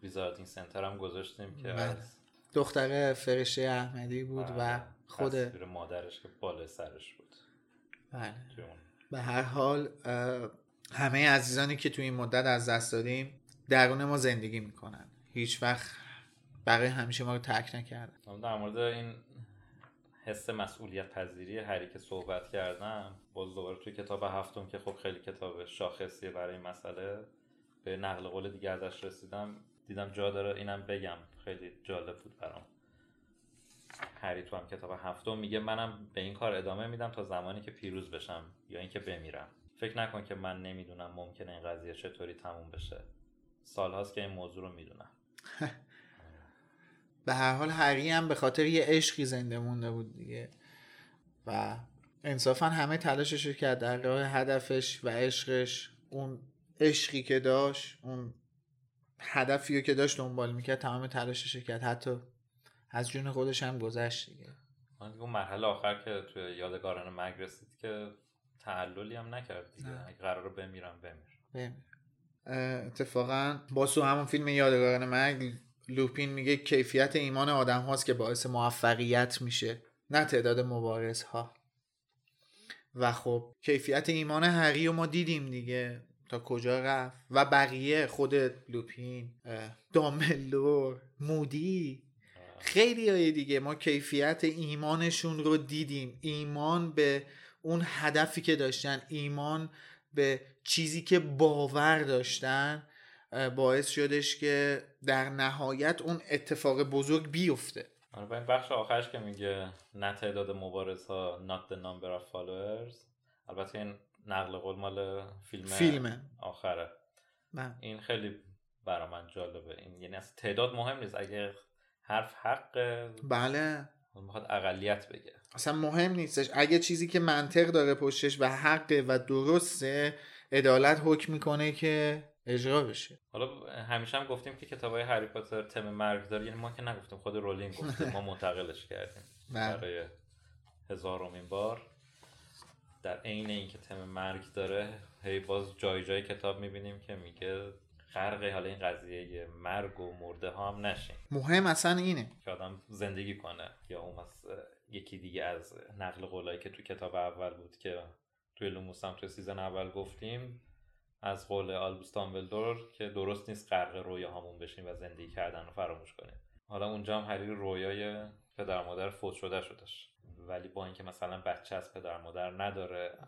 ویزاردینگ سنتر هم گذاشتیم که بله. از دختر فرشه احمدی بود و آره، خود تصویر مادرش که بالا سرش بود. بله. اون. به هر حال همه عزیزانی که توی این مدت از دست دادیم درون ما زندگی می‌کنن. هیچ وقت برای همیشه ما رو ترک نکردن. در مورد این حس مسئولیت پذیری هری که صحبت کردم باز دوباره توی کتاب هفتم که خب خیلی کتاب شاخصیه برای این مسئله به نقل قول دیگه ازش رسیدم. دیدم جا داره اینم بگم. خیلی جالب بود برام. هری تو هم کتاب هفتم میگه منم به این کار ادامه میدم تا زمانی که پیروز بشم یا اینکه بمیرم. فکر نکن که من نمی‌دونم ممکنه این قضیه چطوری تموم بشه. سالهاست که این موضوع رو می‌دونم. [laughs] به هر حال هری هم به خاطر یه عشقی زنده مونده بود دیگه. و انصافا همه تلاشش رو کرد در راه هدفش و عشقش. اون عشقی که داشت اون هدفی رو که داشت دنبال می‌کرد تمام تلاشش رو کرد. حتی از جون خودش هم گذشت دیگه. اون مرحله آخر که توی یادگاران مرگ رسید که تحللی هم نکرد دیگه. اگه قرار بمیرم بمیر. اه، اتفاقا با سو همون فیلم یادگاران مرگ لوپین میگه کیفیت ایمان آدم هاست که باعث موفقیت میشه نه تعداد مبارز ها و خب کیفیت ایمان هری رو ما دیدیم دیگه. تا کجا رفت؟ و بقیه خود لوپین داملور مودی خیلی های دیگه ما کیفیت ایمانشون رو دیدیم. ایمان به اون هدفی که داشتن ایمان به چیزی که باور داشتن. باعث شدش که در نهایت اون اتفاق بزرگ بیفته. آره این بخش آخرش که میگه نه تعداد مبارز ها not the number of followers. البته این نقل قول مال فیلم فیلمه. آخره. نه. این خیلی برا من جالبه. این یعنی از تعداد مهم نیست. اگه حرف حق بله. می‌خواد اقلیت بگه. اصلا مهم نیستش. اگه چیزی که منطق داره پشتش و حقه و درسته عدالت حکم می‌کنه که اجرا بشه. حالا همیشه هم گفتیم که کتاب های هری پاتر تم مرگ داره یعنی ما که نگفتیم خود رولینگ گفتیم ما منتقلش کردیم. بله. برای هزارمین بار. در عین اینکه تم مرگ داره هی باز جای جای کتاب می‌بینیم که میگه غرق حالا این قضیه مرگ و مرده ها هم نشین مهم اصلا اینه. که آدم زندگی کنه یا اون از یکی دیگه از نقل قولایی که تو کتاب اول بود که توی لوموس هم توی season اول گفتیم از قول آلبوس دامبلدور که درست نیست غرق رویاهامون بشیم و زندگی کردن رو فراموش کنیم. حالا اونجا هم هری رویای پدر مادر فوت شده شدش ولی با اینکه مثلا بچه از پدر مادر نداره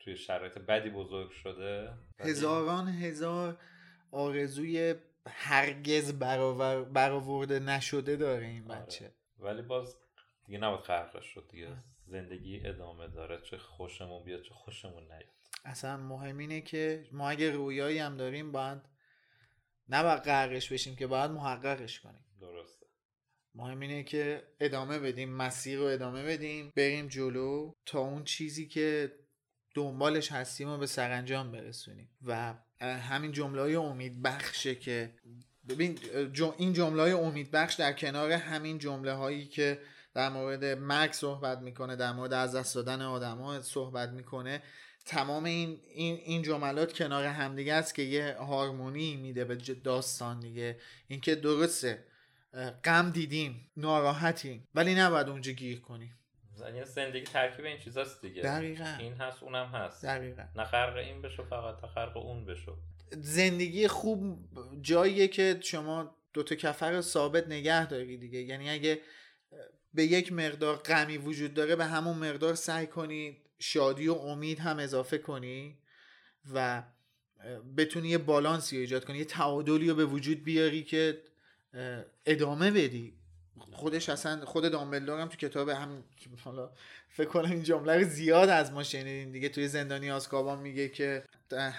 توی شرایط بدی بزرگ شده هزاران هزار آرزوی هرگز برآور برآورده نشده داره این بچه. آره. ولی باز دیگه نباید غرقش شد دیگه. زندگی ادامه داره. چه خوشمون بیاد چه خوشمون نیاد. اصلا مهم اینه که ما اگه رویایی هم داریم باید نباید غرقش بشیم که باید محققش کنیم. درسته. مهم اینه که ادامه بدیم مسیر رو ادامه بدیم بریم جلو تا اون چیزی که دنبالش هستیم رو به سرانجام برسونیم. و همین جمله های امید بخشه که ببین این جمله های امید بخش در کنار همین جمله هایی که در مورد مرگ صحبت می‌کنه در مورد از دست دادن آدم صحبت می‌کنه. تمام این این این جملات کنار همدیگه است که یه هارمونی میده به داستان دیگه. اینکه درسته غم دیدیم ناراحتیم ولی نباید اونجا گیر کنیم. یعنی زندگی ترکیب این چیزاست دیگه. دقیقا. این هست اونم هست. دقیقا. نه خرق این بشو فقط تا خرق اون بشو. زندگی خوب جاییه که شما دوتا کفر ثابت نگه داری دیگه. یعنی اگه به یک مقدار غمی وجود داره به همون مقدار سعی کنی شادی و امید هم اضافه کنی و بتونی یه بالانسی ایجاد کنی یه تعادلی رو به وجود بیاری که ادامه بدی. خودش اصلا خود دامبلدور هم تو کتاب هم حالا فکر کنم این جمله رو زیاد از ما شنیدین. دیگه توی زندانی آزکابان میگه که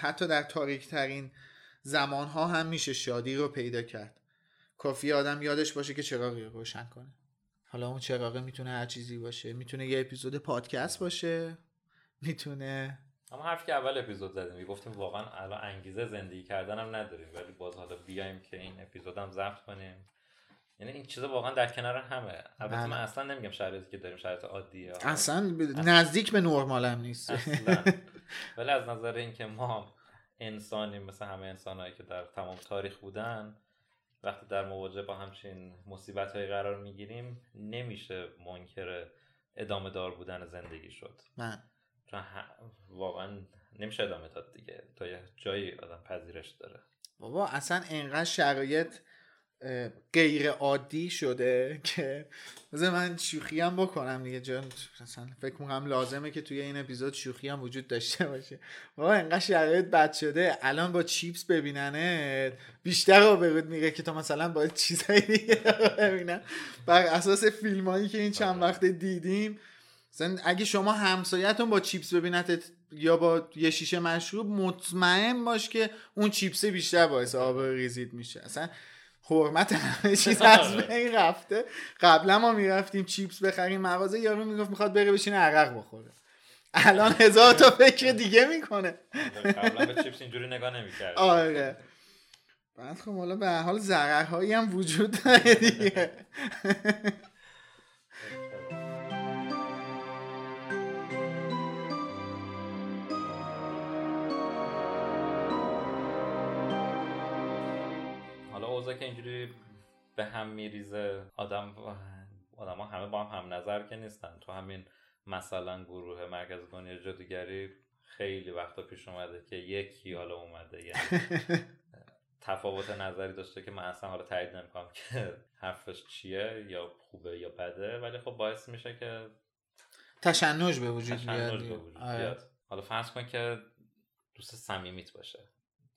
حتی در تاریک ترین زمان ها هم میشه شادی رو پیدا کرد. کافی آدم یادش باشه که چراغی رو روشن کنه. حالا اون چراغه می‌تونه هر چیزی باشه. می‌تونه یه اپیزود پادکست باشه. می‌تونه. اما حرفی که اول اپیزود زدیم گفتیم واقعا الان انگیزه زندگی کردن هم نداریم ولی باز حالا بیایم که این اپیزود هم ضبط کنیم. یعنی این چیزا واقعا در کنار همه. البته من اصلا نمیگم شرایطی که داریم شرایط عادیه. اصلا ب... نزدیک به نرمال هم نیست. اصلا. [laughs] ولی از نظر اینکه ما انسانیم مثل همه انسانهایی که در تمام تاریخ بودن وقتی در مواجهه با همچین مصیبت های قرار می‌گیریم نمیشه منکر ادامه دار بودن زندگی شد. من چون واقعا نمیشه ادامه داد دیگه. تا یه جایی آدم پذیرش داره. بابا اصلا انقدر شرایط غیر عادی شده که مثلا من شوخی هم بکنم دیگه. جان مثلا فکر می‌کنم لازمه که توی این اپیزود شوخی هم وجود داشته باشه. بابا انقدر شرایط بد شده. الان با چیپس ببیننه بیشتر رو بگود میگه که تا مثلا با چیزهای دیگه ببینن بر اساس فیلم هایی که این چند وقت دیدیم مثلا اگه شما همسایتون با چیپس ببینتت یا با یه شیشه مشروب مطمئن باش که اون چیپس بیشتر باعث آب ریزید میشه. اصلا حرمت همه چیز [laughs] از بین رفته. قبلا ما می‌رفتیم چیپس بخریم مغازه یارو می‌گفت می‌خواد بره بشینه عرق بخوره. الان هزار تا فکر دیگه می‌کنه. قبلا به چیپس اینجوری نگاه نمی‌کرد. آره. بعد خب حالا به حال ضررهایی هم وجود داره دیگه. [laughs] اوضاع که اینجوری به هم میریزه آدم آدم ها همه با هم هم نظر که نیستن. تو همین مثلا گروه مرکز دنیا جادوگری خیلی وقتا پیش اومده که یکی حالا اومده. یعنی [laughs] تفاوت نظری داشته که من اصلا حالا تایید نمی‌کنم که حرفش چیه یا خوبه یا بده ولی خب باعث میشه که تشنج وجود به وجود آره. بیاد. حالا فرض کن که دوست صمیمیت باشه.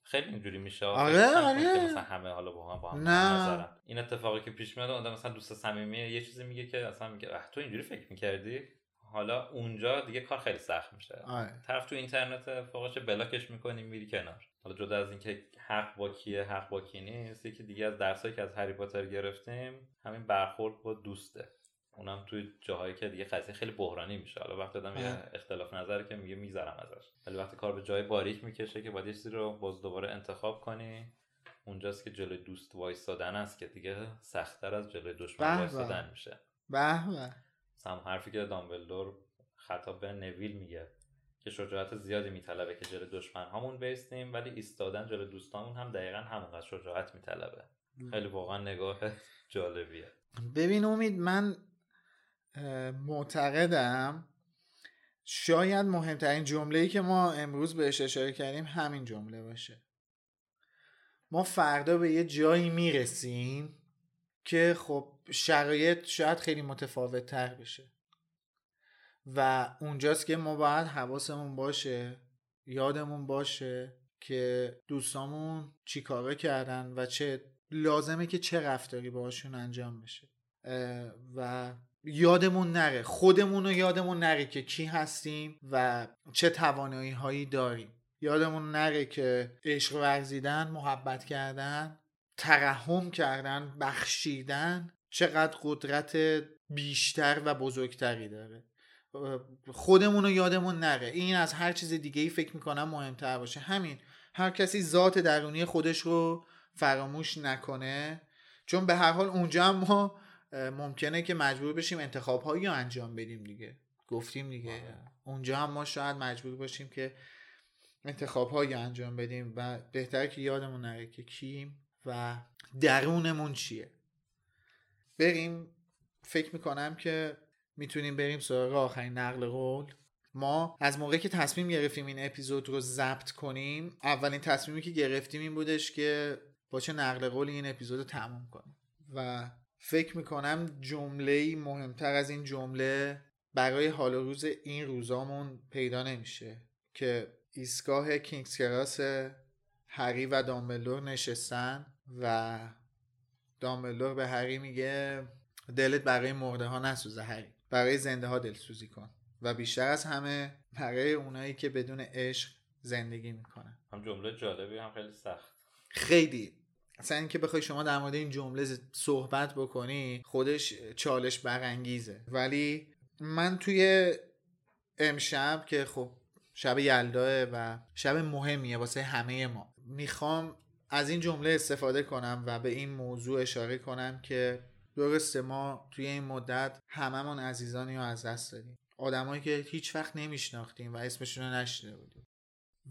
خیلی اینجوری میشه آره، آره. مثلا همه حالا با هم با هم نه. این اتفاقی که پیش میاد آدم مثلا دوست صمیمیه یه چیزی میگه که اصلا میگه اه تو اینجوری فکر می‌کردی حالا اونجا دیگه کار خیلی سخت میشه آره. طرف تو اینترنت فوقش بلاکش می‌کنی میری کنار حالا جدا از اینکه حق با کیه حق با کی نیست یکی دیگه از درسایی که از هری پاتر گرفتیم همین برخورد با دوسته اونم توی جاهایی که دیگه قضیه خیلی بحرانی میشه. حالا وقتی آدم یه آره. اختلاف نظره که میگه می‌ذارم ازش. ولی وقتی کار به جای باریک می‌کشه که باید یه چیزی رو باز دوباره انتخاب کنی اونجاست که جلوی دوست وایستادن است که دیگه سختتر از جلوی دشمن. وایستادن میشه. به به. حرفی که دامبلدور خطاب به نویل میگه که شجاعت زیادی میطلبه که جلوی دشمن هامون بیستیم ولی ایستادن جلوی دوستامون هم دقیقا همونقدر شجاعت میطلبه. خیلی واقعا نگاه [laughs] جالبیه. ببین امید من معتقدم شاید مهمترین جمله‌ای که ما امروز بهش اشاره کردیم همین جمله باشه. ما فردا به یه جایی می‌رسیم که خب شرایط شاید خیلی متفاوت تر بشه و اونجاست که ما باید حواسمون باشه یادمون باشه که دوستامون چی کارا کردن و چه لازمه که چه رفتاری باهاشون انجام بشه. و یادمون نره خودمون رو یادمون نره که کی هستیم و چه توانایی هایی داریم. یادمون نره که عشق ورزیدن محبت کردن ترحم کردن بخشیدن چقدر قدرت بیشتر و بزرگتری داره. خودمون رو یادمون نره. این از هر چیز دیگه ای فکر می‌کنم مهمتر باشه. همین هر کسی ذات درونی خودش رو فراموش نکنه چون به هر حال اونجا هم ما ممکنه که مجبور بشیم انتخاب هایی رو انجام بدیم دیگه. گفتیم دیگه. اونجا هم ما شاید مجبور باشیم که انتخاب هایی انجام بدیم و بهتره که یادمون نره که کیم و درونمون چیه. بریم. فکر می‌کنم که می‌تونیم بریم سراغ آخرین نقل قول. ما از موقعی که تصمیم گرفتیم این اپیزود رو ضبط کنیم اولین تصمیمی که گرفتیم این بودش که با چه نقل قولی این اپیزود رو تموم کنیم. و فکر می‌کنم جمله مهمتر از این جمله برای حال و روز این روزامون پیدا نمیشه که ایستگاه کینگز کراس هری و دامبلدور نشستن و دامبلدور به هری میگه دلت برای مرده ها نسوزه هری برای زنده ها دلسوزی کن و بیشتر از همه برای اونایی که بدون عشق زندگی می‌کنن. هم جمله جالبی هم خیلی سخت. خیلی اصلا اینکه بخوای شما در مورد این جمله صحبت بکنی خودش چالش برانگیزه. ولی من توی امشب که خب شب یلداه و شب مهمیه واسه همه ما می‌خوام از این جمله استفاده کنم و به این موضوع اشاره کنم که درسته ما توی این مدت هممون عزیزانی رو از دست دادیم. آدمایی که هیچ وقت نمیشناختیم و اسمشون رو نشنیده بودیم.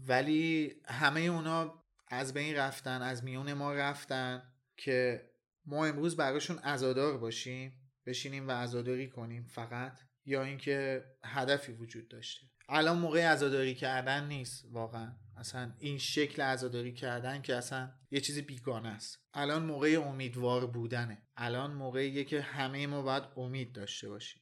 ولی همه اونا از بین رفتن از میون ما رفتن که ما امروز براشون عزادار باشیم بشینیم و عزاداری کنیم فقط یا اینکه هدفی وجود داشته. الان موقع عزاداری کردن نیست واقعا. اصلا این شکل عزاداری کردن که اصلا یه چیز بیگانه است. الان موقع امیدوار بودنه. الان موقعیه که همه ما باید امید داشته باشیم.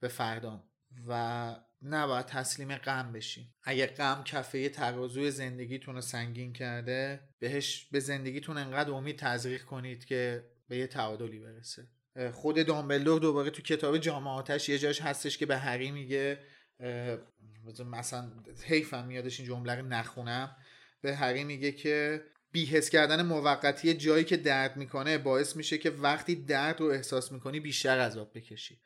به فردام و نباید تسلیم غم بشیم. اگه غم کفه ترازوی زندگیتون رو سنگین کرده بهش به زندگیتون انقدر امید تزریق کنید که به یه تعادلی برسه. خود دامبلدور دوباره تو کتاب جام آتش یه جاش هستش که به هری میگه مثلا حیفم میادش این جمله رو نخونم. به هری میگه که بیهس کردن موقتی جایی که درد می‌کنه باعث میشه که وقتی درد رو احساس می‌کنی بیشتر عذاب بکشی.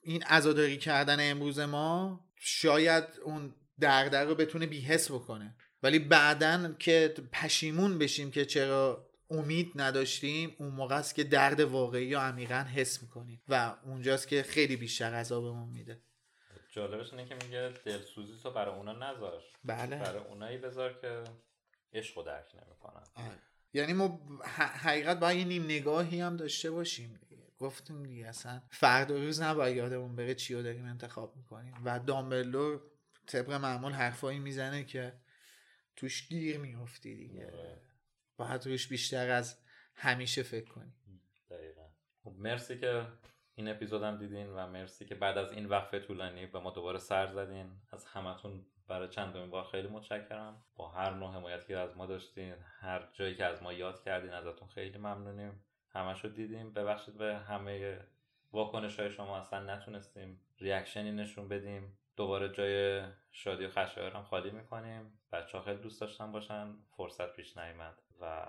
این عزاداری کردن امروز ما شاید اون درد رو بتونه بیهس بکنه. ولی بعدا که پشیمون بشیم که چرا امید نداشتیم اون موقع است که درد واقعی رو عمیقا حس می‌کنیم و اونجاست که خیلی بیشتر عذابمون میده. جالبش اینه که میگه دلسوزی تو برای اونا نذار. بله. برای اونایی بذار که عشق رو درک نمی‌کنن. آره. یعنی ما حقیقت باید یه نیم نگاهی هم داشته باشیم. گفتیم دیگه اصلا فردا روز نباید یادمون بره چی رو داریم انتخاب می‌کنیم. و دامبلور طبق معمول حرفایی می‌زنه که توش گیر میفتی دیگه. آره. باید روش بیشتر از همیشه فکر کنی. دقیقا. خب مرسی که این اپیزودم دیدین و مرسی که بعد از این وقفه طولانی به ما دوباره سر زدین. از همتون برای چندمین بار خیلی متشکرم. با هر نوع حمایتی که از ما داشتین هر جایی که از ما یاد کردین ازتون خیلی ممنونیم. همشو دیدیم. ببخشید به همه واکنش های شما اصلا نتونستیم ریاکشنی نشون بدیم. دوباره جای شادی و خشایار هم خالی می‌کنیم. بچه خیلی دوست داشتن باشن. فرصت پیش نیامد و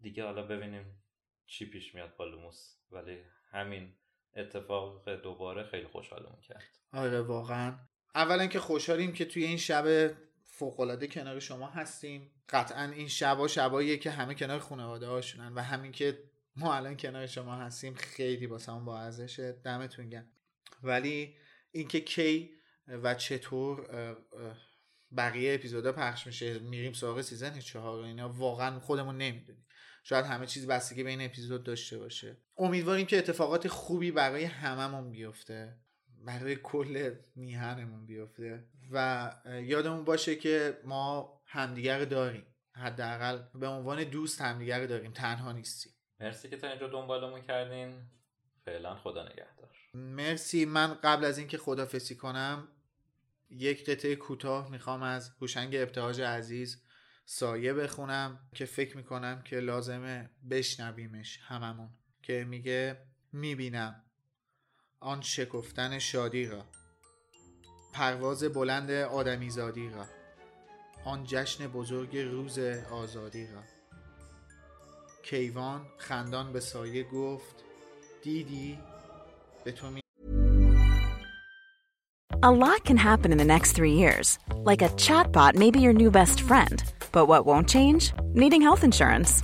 دیگه حالا ببینیم چی پیش میاد با لوموس. ولی همین اتفاق دوباره خیلی خوشحالمون کرد. آره واقعا. اولا که خوشحالیم که توی این شب فوقالعاده کنار شما هستیم. قطعا این شبا شباییه که همه کنار خانواده هاشونن و همین که ما الان کنار شما هستیم خیلی با با ارزشه دمتون گرم. ولی اینکه کی و چطور بقیه اپیزودا پخش میشه میریم سراغ سیزن چهار اینا واقعا خودمون نمی‌دونیم. شاید همه چیز بستگی به این اپیزود داشته باشه. امیدواریم که اتفاقات خوبی برای هممون بیفته. برای کل میهنمون بیفته. و یادمون باشه که ما همدیگر داریم. حداقل به عنوان دوست همدیگر داریم. تنها نیستیم. مرسی که تا اینجا دنبالمون کردین. فعلا خدا نگهدار. مرسی. من قبل از اینکه خدافسی کنم یک قطعه کوتاه می‌خوام از هوشنگ ابتهاج عزیز سایه بخونم که فکر می‌کنم که لازمه بشنویمش هممون که میگه می‌بینم آن شکفتن شادی را پرواز بلند آدمیزادی را آن جشن بزرگ روز آزادی را. کیوان خندان به سایه گفت دیدی به تو می A lot can happen in the next three years. Like a chatbot may be your new best friend. But what won't change? Needing health insurance.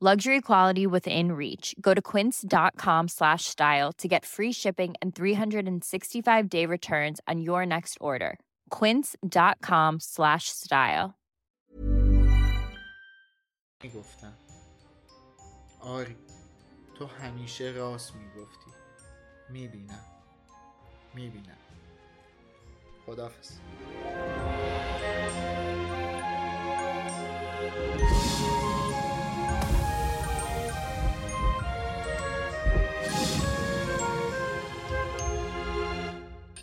Luxury quality within reach. Go to quince.com slash style to get free shipping and 365 day returns on your next order. quince.com slash style میگفتم آری تو همیشه راست میگفتی میبینم میبینم خدافز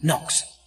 knocks